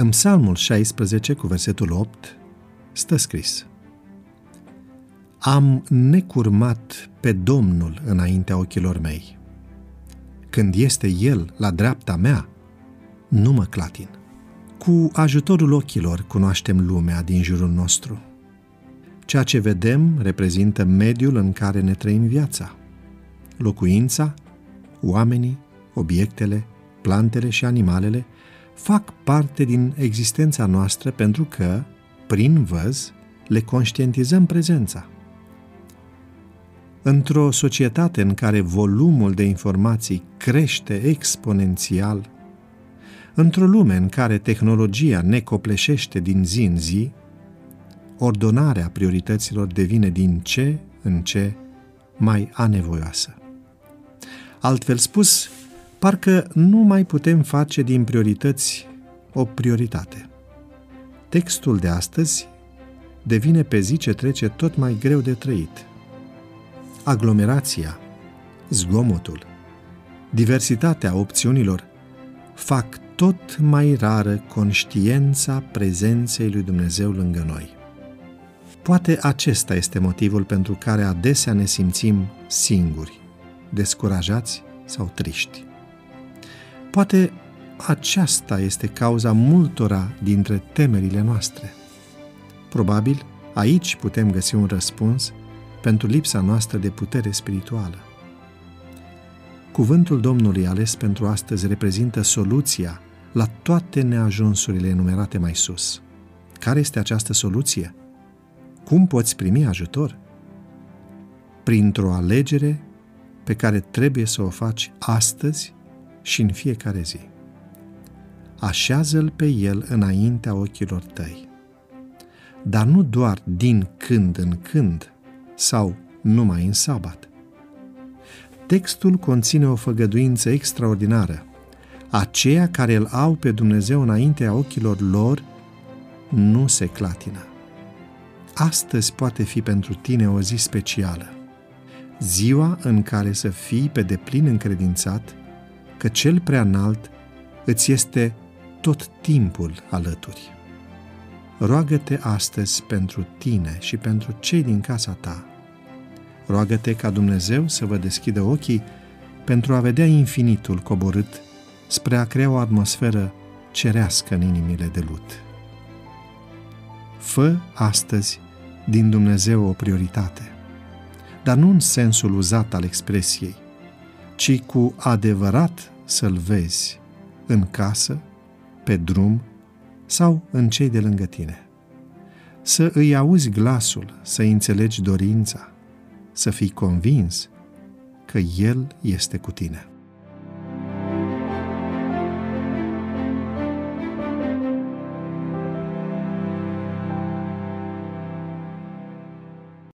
În Psalmul 16, cu versetul 8, stă scris Am necurmat pe Domnul înaintea ochilor mei. Când este El la dreapta mea, nu mă clatin. Cu ajutorul ochilor cunoaștem lumea din jurul nostru. Ceea ce vedem reprezintă mediul în care ne trăim viața. Locuința, oamenii, obiectele, plantele și animalele fac parte din existența noastră pentru că, prin văz, le conștientizăm prezența. Într-o societate în care volumul de informații crește exponențial, într-o lume în care tehnologia ne copleșește din zi în zi, ordonarea priorităților devine din ce în ce mai anevoioasă. Altfel spus, parcă nu mai putem face din priorități o prioritate. Textul de astăzi devine pe zi ce trece tot mai greu de trăit. Aglomerația, zgomotul, diversitatea opțiunilor fac tot mai rară conștiența prezenței lui Dumnezeu lângă noi. Poate acesta este motivul pentru care adesea ne simțim singuri, descurajați sau triști. Poate aceasta este cauza multora dintre temerile noastre. Probabil aici putem găsi un răspuns pentru lipsa noastră de putere spirituală. Cuvântul Domnului ales pentru astăzi reprezintă soluția la toate neajunsurile enumerate mai sus. Care este această soluție? Cum poți primi ajutor? Printr-o alegere pe care trebuie să o faci astăzi și în fiecare zi. Așează-l pe el înaintea ochilor tăi. Dar nu doar din când în când sau numai în sabat. Textul conține o făgăduință extraordinară. Aceia care îl au pe Dumnezeu înaintea ochilor lor nu se clatină. Astăzi poate fi pentru tine o zi specială. Ziua în care să fii pe deplin încredințat că cel prea înalt îți este tot timpul alături. Roagă-te astăzi pentru tine și pentru cei din casa ta. Roagă-te ca Dumnezeu să vă deschidă ochii pentru a vedea infinitul coborât spre a crea o atmosferă cerească în inimile de lut. Fă astăzi din Dumnezeu o prioritate, dar nu în sensul uzat al expresiei, ci cu adevărat să-L vezi în casă, pe drum sau în cei de lângă tine. Să îi auzi glasul, să înțelegi dorința, să fii convins că El este cu tine.